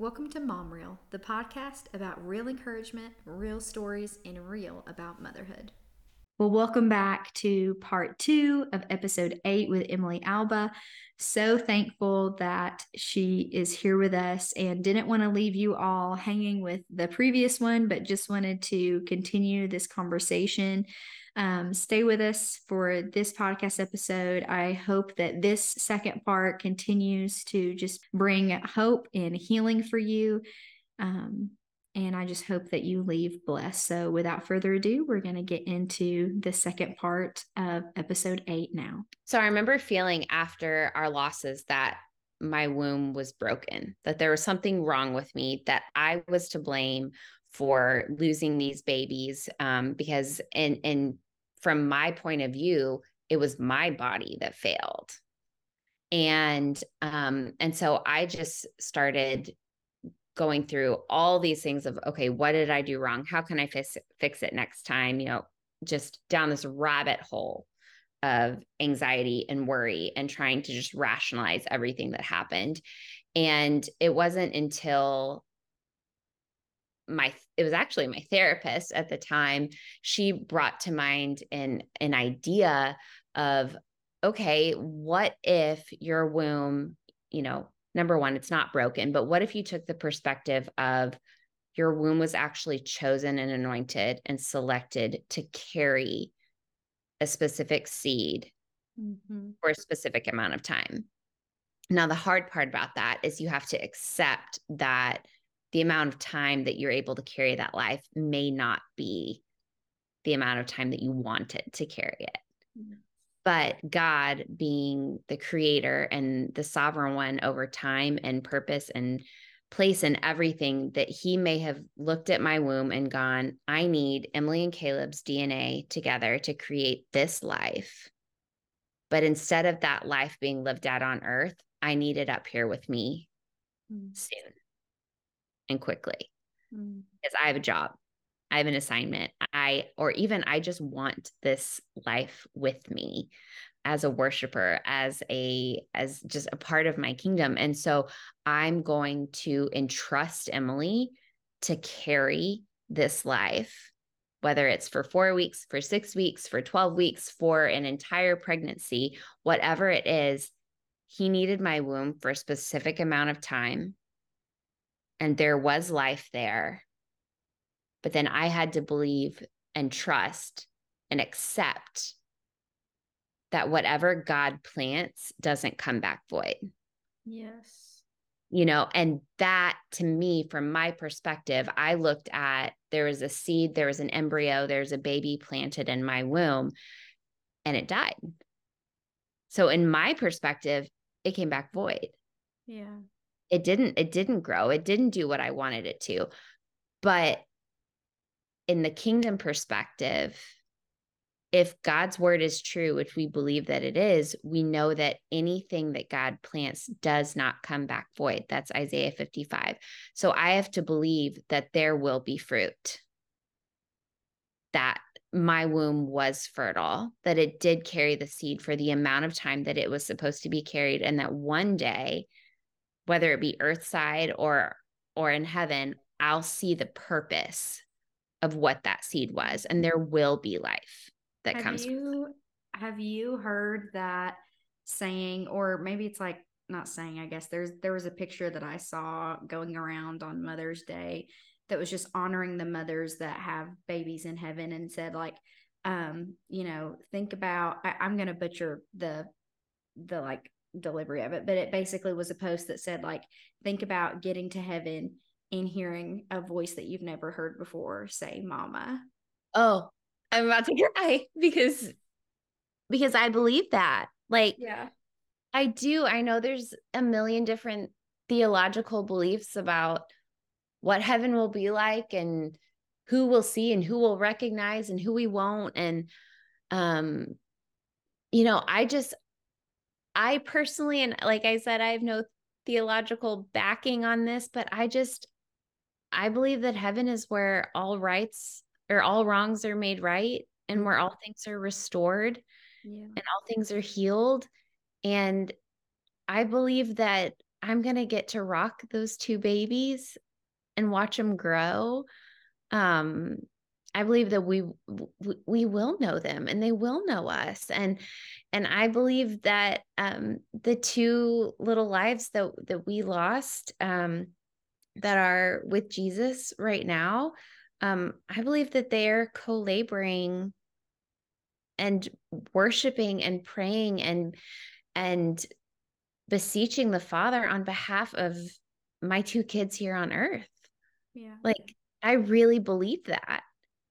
Welcome to Mom Real, the podcast about real encouragement, real stories, and real about motherhood. Well, welcome back to part two of episode eight with Emily Alba. So thankful that she is here with us and didn't want to leave you all hanging with the previous one, but just wanted to continue this conversation. Um, stay with us for this podcast episode. I hope that this second part continues to just bring hope and healing for you. Um, and I just hope that you leave blessed. So, without further ado, we're going to get into the second part of episode eight now. So, I remember feeling after our losses that my womb was broken, that there was something wrong with me, that I was to blame for losing these babies. Um, because, and, and from my point of view, it was my body that failed. And, um, and so I just started going through all these things of okay what did i do wrong? How can i fix fix it next time? You know just down this rabbit hole of anxiety and worry and trying to just rationalize everything that happened. And it wasn't until my it was actually my therapist at the time she brought to mind an an idea of okay what if your womb you know number one, it's not broken. But what if you took the perspective of your womb was actually chosen and anointed and selected to carry a specific seed mm-hmm. for a specific amount of time? Now, the hard part about that is you have to accept that the amount of time that you're able to carry that life may not be the amount of time that you wanted to carry it. Mm-hmm but God being the creator and the sovereign one over time and purpose and place and everything that he may have looked at my womb and gone, I need Emily and Caleb's DNA together to create this life. But instead of that life being lived out on earth, I need it up here with me mm. soon and quickly mm. because I have a job. I have an assignment. I, or even I just want this life with me as a worshiper, as a, as just a part of my kingdom. And so I'm going to entrust Emily to carry this life, whether it's for four weeks, for six weeks, for 12 weeks, for an entire pregnancy, whatever it is. He needed my womb for a specific amount of time. And there was life there but then I had to believe and trust and accept that whatever God plants doesn't come back void. Yes. You know, and that to me, from my perspective, I looked at there was a seed, there was an embryo, there's a baby planted in my womb, and it died. So, in my perspective, it came back void. Yeah. It didn't, it didn't grow. It didn't do what I wanted it to. But in the kingdom perspective, if God's word is true, which we believe that it is, we know that anything that God plants does not come back void. That's Isaiah 55. So I have to believe that there will be fruit, that my womb was fertile, that it did carry the seed for the amount of time that it was supposed to be carried, and that one day, whether it be earthside or or in heaven, I'll see the purpose of what that seed was and there will be life that have comes you have you heard that saying or maybe it's like not saying i guess there's there was a picture that i saw going around on mother's day that was just honoring the mothers that have babies in heaven and said like um you know think about I, i'm gonna butcher the the like delivery of it but it basically was a post that said like think about getting to heaven and hearing a voice that you've never heard before say mama oh i'm about to cry because because i believe that. Like yeah. I do i know there's a million different theological beliefs about what heaven will be like and who will see and who will recognize and who we won't. And um you know i just i personally and like i said i have no theological backing on this but i just I believe that heaven is where all rights or all wrongs are made right and where all things are restored yeah. and all things are healed. And I believe that I'm going to get to rock those two babies and watch them grow. Um, I believe that we we will know them and they will know us and and I believe that um the two little lives that that we lost um that are with Jesus right now um I believe that they're co-laboring and worshiping and praying and and beseeching the father on behalf of my two kids here on earth. Yeah. Like i really believe that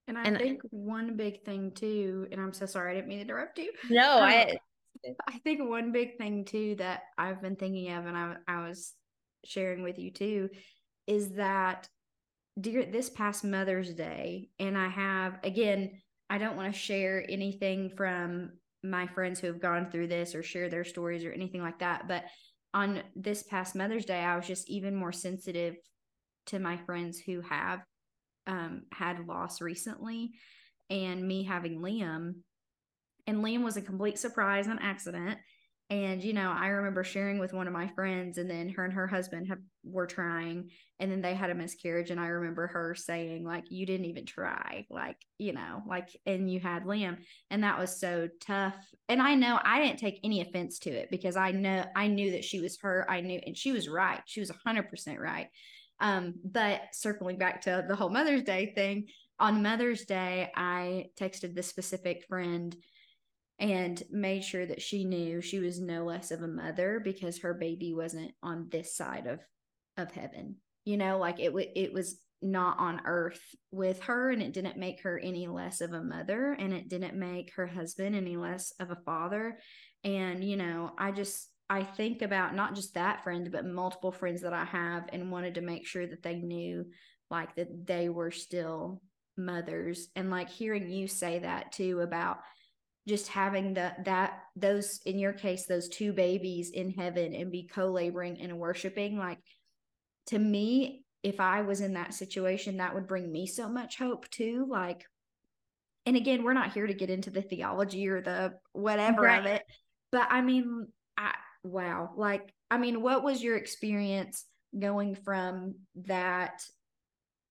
and i and think I, one big thing too and i'm so sorry i didn't mean to interrupt you no um, i i think one big thing too that i've been thinking of and i, I was sharing with you too is that dear this past mother's day and i have again I don't want to share anything from my friends who have gone through this or share their stories or anything like that. But on this past Mother's Day, I was just even more sensitive to my friends who have um, had loss recently and me having Liam. And Liam was a complete surprise and accident. And, you know, I remember sharing with one of my friends, and then her and her husband have, were trying, and then they had a miscarriage. And I remember her saying, like, you didn't even try, like, you know, like, and you had Liam. And that was so tough. And I know I didn't take any offense to it because I know I knew that she was her. I knew, and she was right. She was 100% right. Um, but circling back to the whole Mother's Day thing, on Mother's Day, I texted this specific friend and made sure that she knew she was no less of a mother because her baby wasn't on this side of of heaven. You know like it w- it was not on earth with her and it didn't make her any less of a mother and it didn't make her husband any less of a father. And you know i just i think about not just that friend but multiple friends that i have and wanted to make sure that they knew like that they were still mothers and like hearing you say that too about just having that that those in your case those two babies in heaven and be co-laboring and worshiping like to me if i was in that situation that would bring me so much hope too like and again we're not here to get into the theology or the whatever right. of it but i mean i wow like i mean what was your experience going from that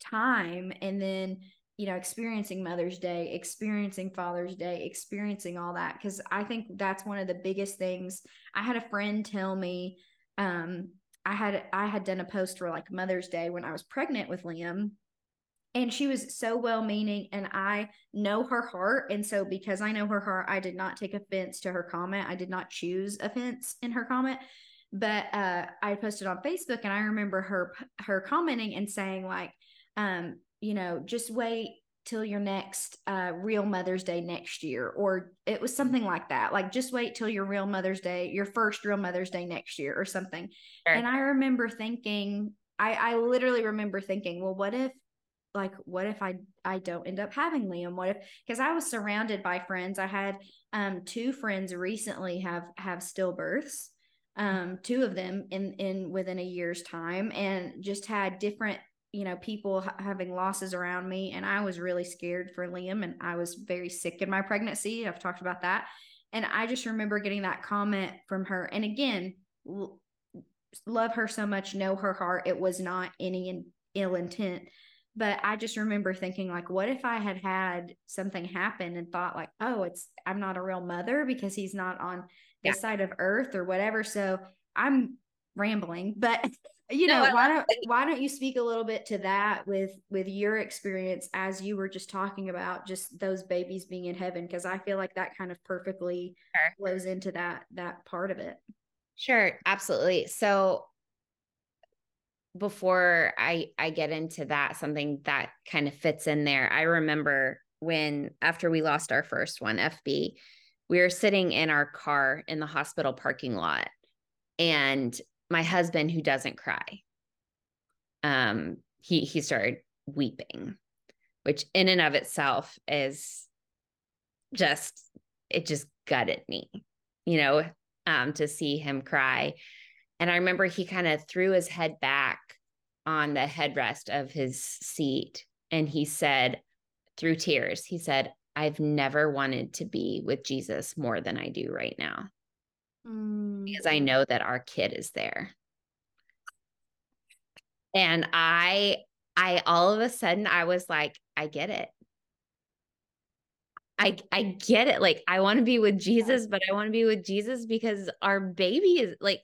time and then you know, experiencing Mother's Day, experiencing Father's Day, experiencing all that. Cause I think that's one of the biggest things. I had a friend tell me, um, I had I had done a post for like Mother's Day when I was pregnant with Liam. And she was so well meaning, and I know her heart. And so, because I know her heart, I did not take offense to her comment. I did not choose offense in her comment but uh, I posted on Facebook and I remember her her commenting and saying like um you know, just wait till your next uh, real Mother's Day next year, or it was something like that. Like, just wait till your real Mother's Day, your first real Mother's Day next year, or something. Sure. And I remember thinking, I, I literally remember thinking, well, what if, like, what if I I don't end up having Liam? What if? Because I was surrounded by friends. I had um two friends recently have have stillbirths um two of them in in within a year's time and just had different you know people having losses around me and i was really scared for liam and i was very sick in my pregnancy i've talked about that and i just remember getting that comment from her and again l- love her so much know her heart it was not any in, ill intent but i just remember thinking like what if i had had something happen and thought like oh it's i'm not a real mother because he's not on this yeah. side of earth or whatever. So i'm rambling but you know no, why don't why don't you speak a little bit to that with with your experience as you were just talking about just those babies being in heaven? Because i feel like that kind of perfectly sure. flows into that that part of it. Sure absolutely. So before i i get into that something that kind of fits in there i remember when after we lost our first one fb we were sitting in our car in the hospital parking lot and my husband who doesn't cry um he he started weeping which in and of itself is just it just gutted me you know um to see him cry and i remember he kind of threw his head back on the headrest of his seat and he said through tears he said i've never wanted to be with jesus more than i do right now mm. because I know that our kid is there. And I, I all of a sudden I was like, I get it. I I get it. Like I want to be with Jesus, but I want to be with Jesus because our baby is like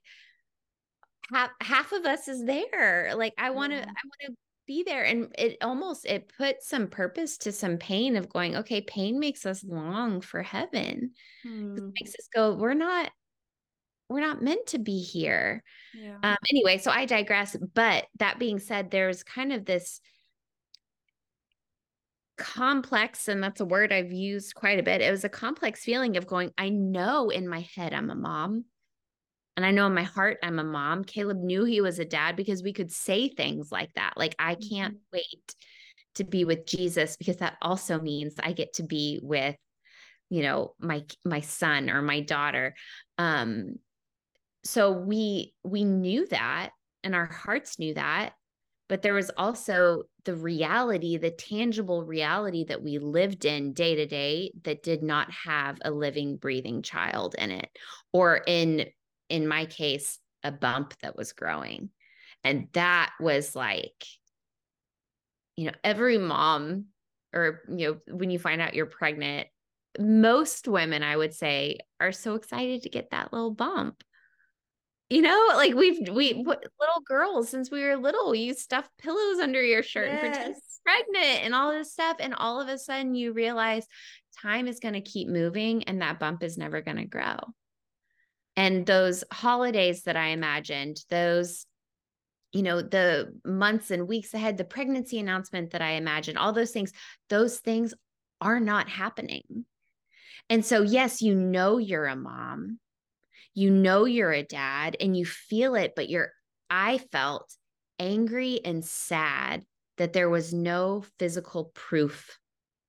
half half of us is there. Like I want to Yeah. I want to be there and it almost it puts some purpose to some pain of going okay pain makes us long for heaven Hmm. it makes us go we're not we're not meant to be here Yeah. um anyway so i digress but that being said there's kind of this complex and that's a word i've used quite a bit it was a complex feeling of going i know in my head i'm a mom and i know in my heart i'm a mom. Caleb knew he was a dad because we could say things like that like i can't wait to be with jesus because that also means i get to be with you know my my son or my daughter. Um so we we knew that and our hearts knew that but there was also the reality the tangible reality that we lived in day to day that did not have a living breathing child in it or in in my case a bump that was growing. And that was like you know every mom or you know when you find out you're pregnant most women i would say are so excited to get that little bump. You know like we've we put little girls since we were little you stuff pillows under your shirt and pretend you're pregnant and all this stuff and all of a sudden you realize time is going to keep moving and that bump is never going to grow and those holidays that i imagined those you know the months and weeks ahead the pregnancy announcement that i imagined all those things those things are not happening. And so yes you know you're a mom you know you're a dad and you feel it but you're i felt angry and sad that there was no physical proof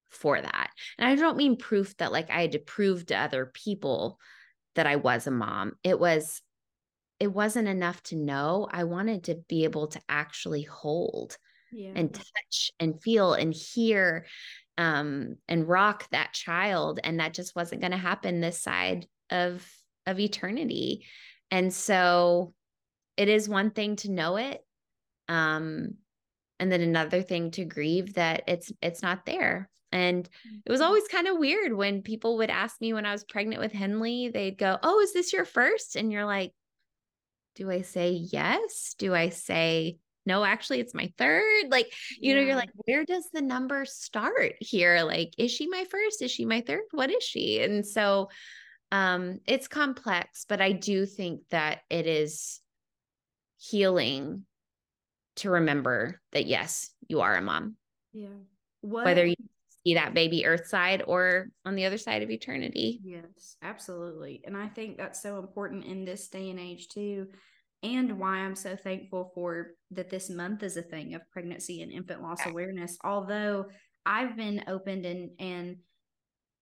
for that. And i don't mean proof that like i had to prove to other people that i was a mom. It was it wasn't enough to know. I wanted to be able to actually hold Yeah. and touch and feel and hear um and rock that child and that just wasn't going to happen this side of of eternity. And so it is one thing to know it um and then another thing to grieve that it's it's not there and it was always kind of weird when people would ask me when i was pregnant with henley they'd go oh is this your first? And you're like do i say yes? Do i say no actually it's my third? Like you know you're like where does the number start here? Like is she my first? Is she my third? What is she? And so um it's complex but i do think that it is healing to remember that yes you are a mom. Yeah. What whether you see that baby earth side or on the other side of eternity Yes, absolutely. And I think that's so important in this day and age too. And why I'm so thankful for that this month is a thing of pregnancy and infant loss Yeah. awareness. Although I've been opened and and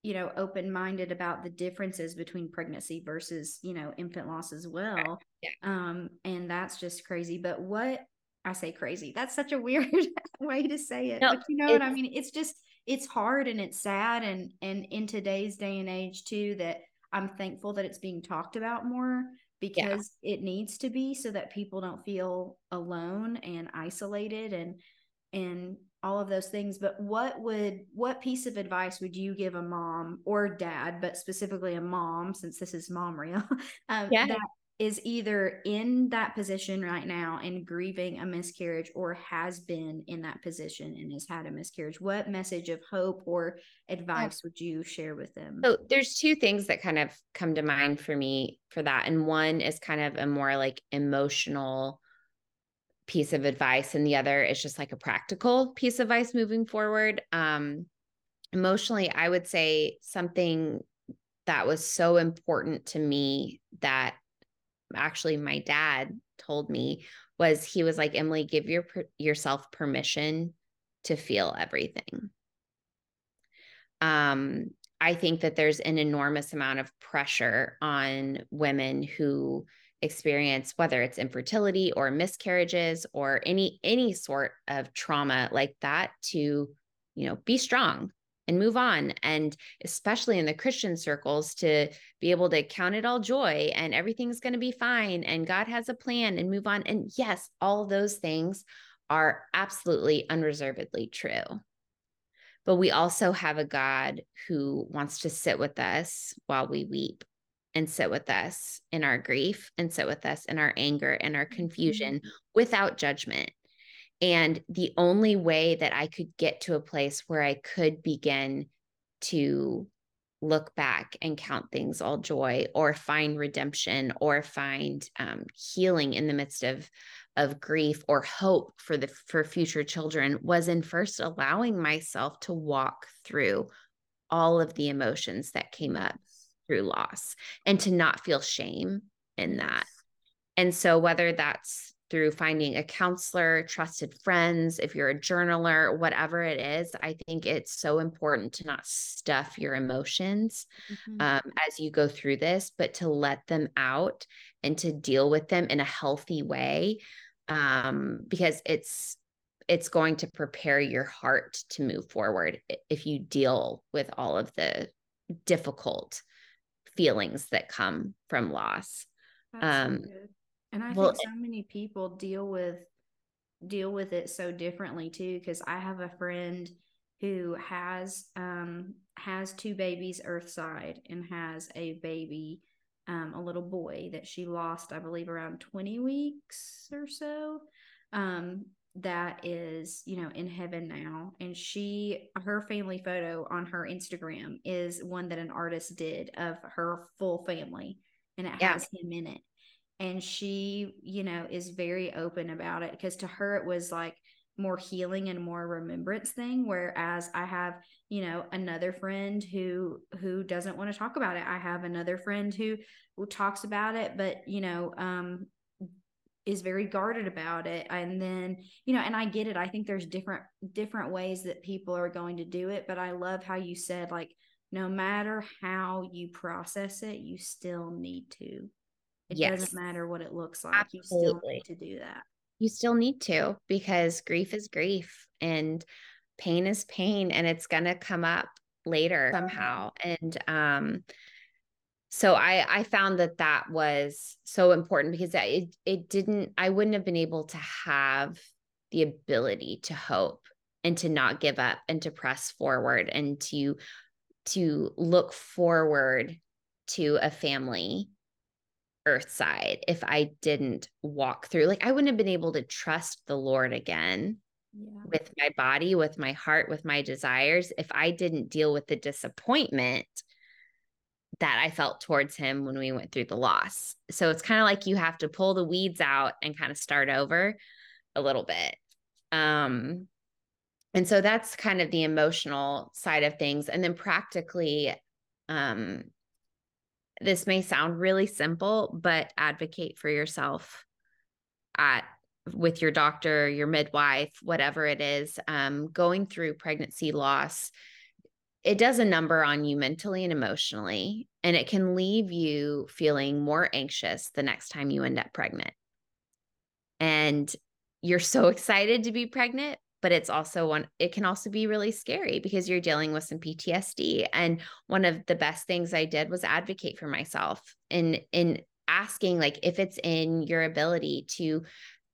you know open-minded about the differences between pregnancy versus, you know, infant loss as well. Yeah. Um and that's just crazy. But what I say crazy. That's such a weird way to say it. No, but you know what I mean? It's just it's hard and it's sad and and in today's day and age too that I'm thankful that it's being talked about more because it needs to be so that people don't feel alone and isolated and and all of those things but what would what piece of advice would you give a mom or dad but specifically a mom since this is mom real um, Yeah. that is either in that position right now and grieving a miscarriage or has been in that position and has had a miscarriage what message of hope or advice would you share with them So there's two things that kind of come to mind for me for that. And one is kind of a more like emotional piece of advice, and the other is just like a practical piece of advice moving forward. Um, emotionally, I would say something that was so important to me that actually my dad told me was he was like Emily give your yourself permission to feel everything. Um I think that there's an enormous amount of pressure on women who experience whether it's infertility or miscarriages or any any sort of trauma like that to you know be strong and move on and especially in the christian circles to be able to count it all joy and everything's going to be fine and god has a plan and move on and yes all those things are absolutely unreservedly true. But we also have a God who wants to sit with us while we weep and sit with us in our grief and sit with us in our anger and our confusion mm-hmm. without judgment. And the only way that I could get to a place where I could begin to look back and count things all joy or find redemption or find um, healing in the midst of of grief or hope for the for future children was in first allowing myself to walk through all of the emotions that came up through loss and to not feel shame in that. And so whether that's through finding a counselor, trusted friends, if you're a journaler, whatever it is, I think it's so important to not stuff your emotions mm-hmm. um, as you go through this, but to let them out and to deal with them in a healthy way um, because it's it's going to prepare your heart to move forward if you deal with all of the difficult feelings that come from loss. That's um, so and I well, think so many people deal with deal with it so differently too because I have a friend who has um has two babies earthside and has a baby um a little boy that she lost I believe around 20 weeks or so um that is you know in heaven now and she her family photo on her Instagram is one that an artist did of her full family and it yeah. has him in it and she you know is very open about it because to her it was like more healing and more remembrance thing whereas i have you know another friend who who doesn't want to talk about it. I have another friend who, who talks about it but you know um is very guarded about it. And then you know and i get it. I think there's different different ways that people are going to do it but i love how you said like no matter how you process it you still need to it yes. doesn't matter what it looks like. Absolutely. You still need to do that. You still need to because grief is grief and pain is pain and it's going to come up later somehow. And um so I I found that that was so important because it it didn't I wouldn't have been able to have the ability to hope and to not give up and to press forward and to to look forward to a family earth side if I didn't walk through. Like I wouldn't have been able to trust the Lord again yeah. with my body, with my heart, with my desires if I didn't deal with the disappointment that I felt towards him when we went through the loss. So it's kind of like you have to pull the weeds out and kind of start over a little bit. Um and so that's kind of the emotional side of things and then practically um this may sound really simple, but advocate for yourself at with your doctor, your midwife, whatever it is, um, going through pregnancy loss, it does a number on you mentally and emotionally, and it can leave you feeling more anxious the next time you end up pregnant. And you're so excited to be pregnant, but it's also one it can also be really scary because you're dealing with some PTSD and one of the best things I did was advocate for myself in in asking like if it's in your ability to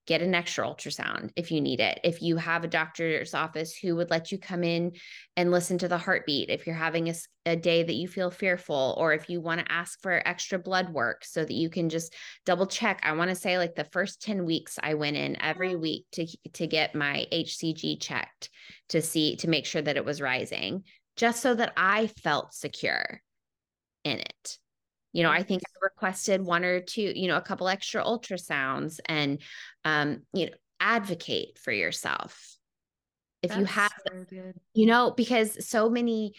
get an extra ultrasound if you need it. If you have a doctor's office who would let you come in and listen to the heartbeat, if you're having a, a day that you feel fearful, or if you want to ask for extra blood work so that you can just double check. I want to say like the first 10 weeks I went in every mm. week to to get my HCG checked to see to make sure that it was rising just so that I felt secure in it you know i think i requested one or two you know a couple extra ultrasounds and um you know advocate for yourself. If That's you have so you know because so many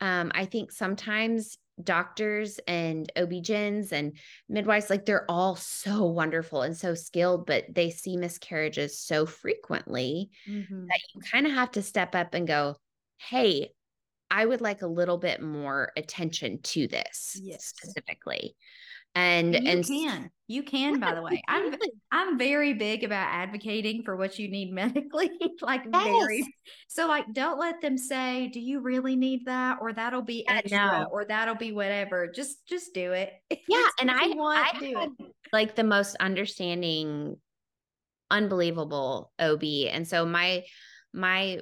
um i think sometimes doctors and OB-GYNs and midwives like they're all so wonderful and so skilled but they see miscarriages so frequently mm-hmm. that you kind of have to step up and go hey I would like a little bit more attention to this yes. specifically. And you and can you can by the way I'm I'm very big about advocating for what you need medically like yes. very so like don't let them say do you really need that or that'll be extra or that'll be whatever just just do it yeah and I want I do it like the most understanding unbelievable OB. And so my my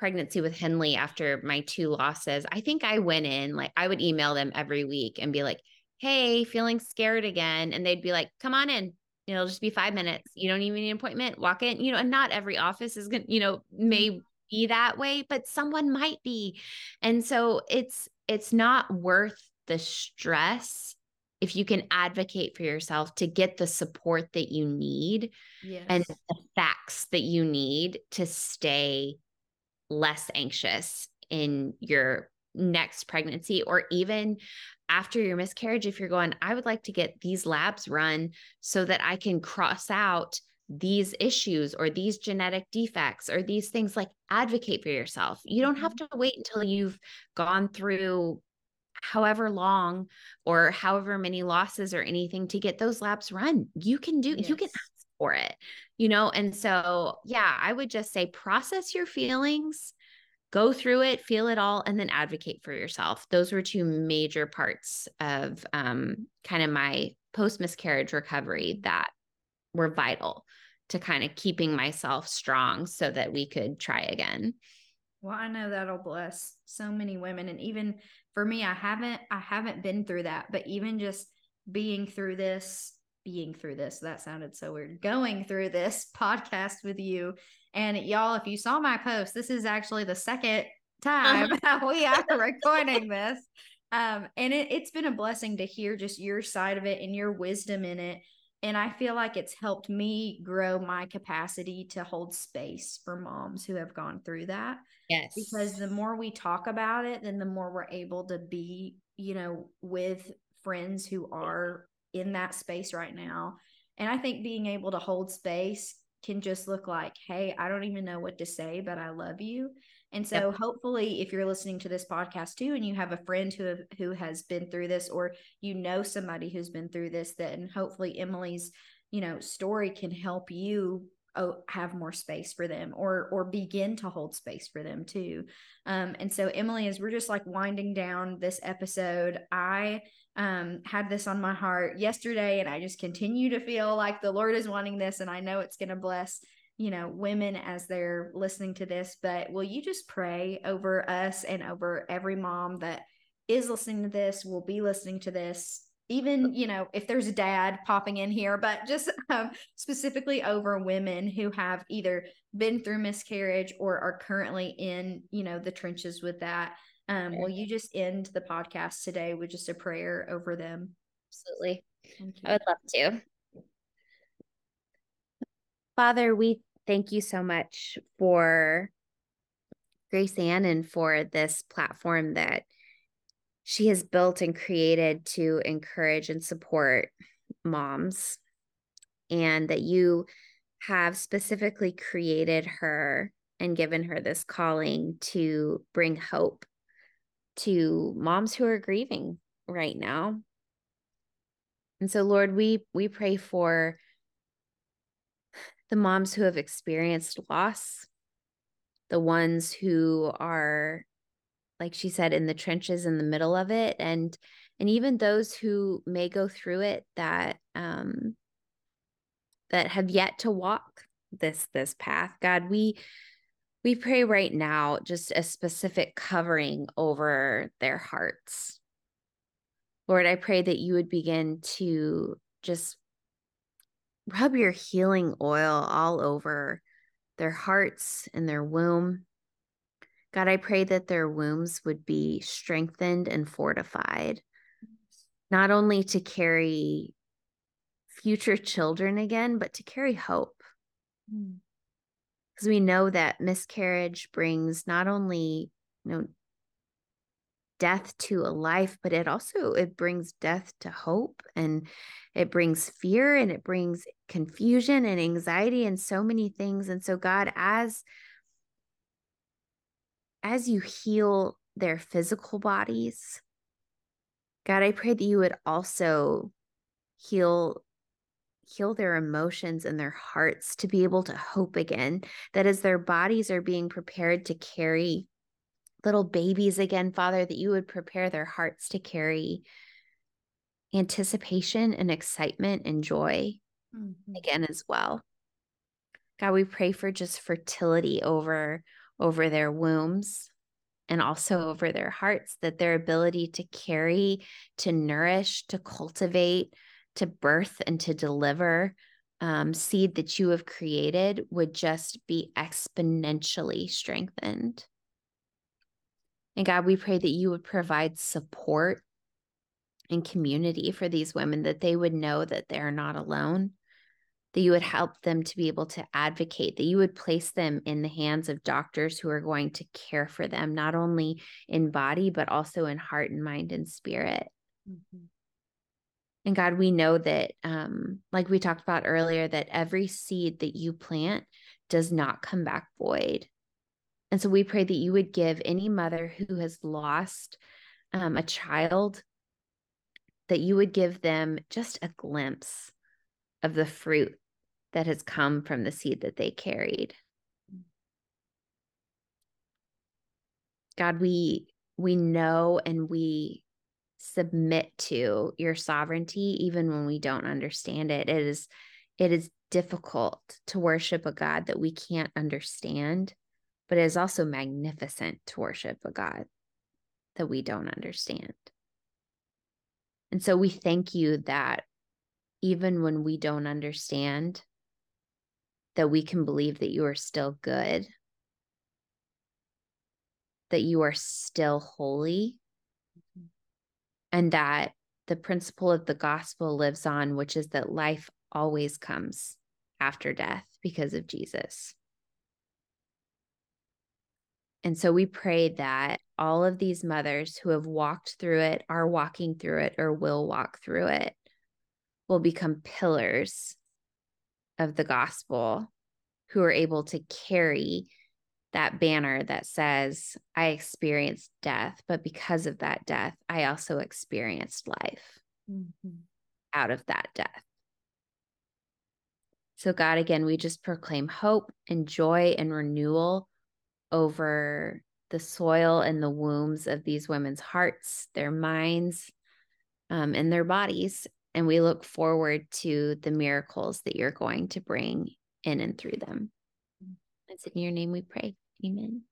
pregnancy with Henley after my two losses, I think I went in like I would email them every week and be like, "Hey, feeling scared again." And they'd be like, "Come on in. It'll just be 5 minutes. You don't even need an appointment. Walk in." You know, and not every office is going to, you know, mm-hmm. may be that way, but someone might be. And so it's it's not worth the stress if you can advocate for yourself to get the support that you need yes. and the facts that you need to stay less anxious in your next pregnancy or even after your miscarriage if you're going I would like to get these labs run so that I can cross out these issues or these genetic defects or these things like advocate for yourself. You don't have mm-hmm. to wait until you've gone through however long or however many losses or anything to get those labs run. You can do, yes. you can ask for it, you know? And so, yeah, I would just say process your feelings, go through it, feel it all, and then advocate for yourself. Those were two major parts of um, kind of my post miscarriage recovery that were vital to kind of keeping myself strong so that we could try again. Well, I know that'll bless so many women and even for me I haven't I haven't been through that, but even just being through this, being through this, that sounded so weird. Going through this podcast with you and y'all if you saw my post, this is actually the second time we are recording this. Um and it, it's been a blessing to hear just your side of it and your wisdom in it and I feel like it's helped me grow my capacity to hold space for moms who have gone through that. Yes. Because the more we talk about it, then the more we're able to be, you know, with friends who are in that space right now. And I think being able to hold space can just look like, hey, I don't even know what to say, but I love you. And so yep. hopefully if you're listening to this podcast too and you have a friend who who has been through this or you know somebody who's been through this then hopefully Emily's you know story can help you oh, have more space for them or or begin to hold space for them too. Um and so Emily as we're just like winding down this episode I um had this on my heart yesterday and I just continue to feel like the Lord is wanting this and I know it's going to bless you know, women as they're listening to this, but will you just pray over us and over every mom that is listening to this, will be listening to this, even, you know, if there's a dad popping in here, but just um, specifically over women who have either been through miscarriage or are currently in, you know, the trenches with that. Um, will you just end the podcast today with just a prayer over them? Absolutely. I would love to. Father, we thank you so much for Grace Ann and for this platform that she has built and created to encourage and support moms, and that you have specifically created her and given her this calling to bring hope to moms who are grieving right now. And so Lord, we we pray for the moms who have experienced loss, the ones who are like she said in the trenches in the middle of it and and even those who may go through it that um that have yet to walk this this path god we we pray right now just a specific covering over their hearts lord i pray that you would begin to just rub your healing oil all over their hearts and their womb. God, I pray that their wombs would be strengthened and fortified, not only to carry future children again, but to carry hope. Because mm. we know that miscarriage brings not only you know death to a life but it also it brings death to hope and it brings fear and it brings confusion and anxiety and so many things and so god as as you heal their physical bodies god i pray that you would also heal heal their emotions and their hearts to be able to hope again that as their bodies are being prepared to carry little babies again, Father, that you would prepare their hearts to carry anticipation and excitement and joy mm-hmm. again as well. God, we pray for just fertility over over their wombs and also over their hearts that their ability to carry, to nourish, to cultivate, to birth and to deliver um, seed that you have created would just be exponentially strengthened. And God, we pray that you would provide support and community for these women, that they would know that they're not alone, that you would help them to be able to advocate, that you would place them in the hands of doctors who are going to care for them, not only in body, but also in heart and mind and spirit. Mm-hmm. And God, we know that, um, like we talked about earlier, that every seed that you plant does not come back void. And so we pray that you would give any mother who has lost um, a child, that you would give them just a glimpse of the fruit that has come from the seed that they carried. Mm. God, we we know and we submit to your sovereignty even when we don't understand it. It is it is difficult to worship a God that we can't understand, but it is also magnificent to worship a God that we don't understand. And so we thank you that even when we don't understand, that we can believe that you are still good, that you are still holy, mm-hmm. and that the principle of the gospel lives on, which is that life always comes after death because of Jesus. And so we pray that all of these mothers who have walked through it, are walking through it, or will walk through it, will become pillars of the gospel who are able to carry that banner that says, I experienced death, but because of that death, I also experienced life mm-hmm. out of that death. So, God, again, we just proclaim hope and joy and renewal over the soil and the wombs of these women's hearts, their minds, um, and their bodies. And we look forward to the miracles that you're going to bring in and through them. It's in your name we pray. Amen.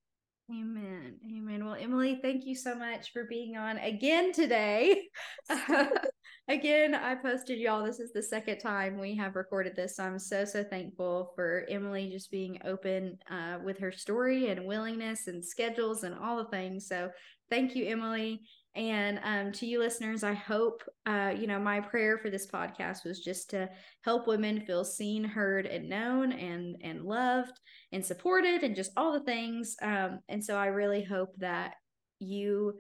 Amen. Amen. Well, Emily, thank you so much for being on again today. again, I posted y'all. This is the second time we have recorded this. So I'm so, so thankful for Emily just being open uh, with her story and willingness and schedules and all the things. So thank you, Emily. And um, to you listeners, I hope, uh, you know, my prayer for this podcast was just to help women feel seen, heard, and known and, and loved and supported and just all the things. Um, and so I really hope that you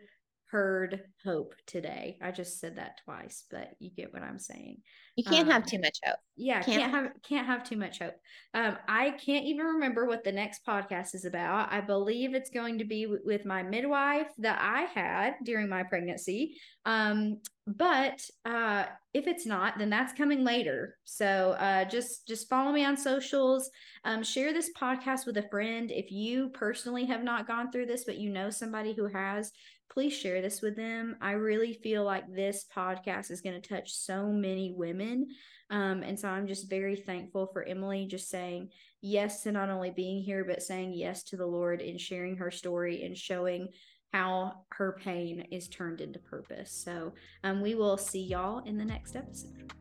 heard hope today. I just said that twice, but you get what I'm saying. You can't um, have too much hope. Yeah, can't, can't have can't have too much hope. Um, I can't even remember what the next podcast is about. I believe it's going to be w- with my midwife that I had during my pregnancy. Um, but uh, if it's not, then that's coming later. So uh, just just follow me on socials. Um, share this podcast with a friend if you personally have not gone through this, but you know somebody who has please share this with them. I really feel like this podcast is going to touch so many women. Um, and so I'm just very thankful for Emily just saying yes to not only being here, but saying yes to the Lord and sharing her story and showing how her pain is turned into purpose. So um, we will see y'all in the next episode.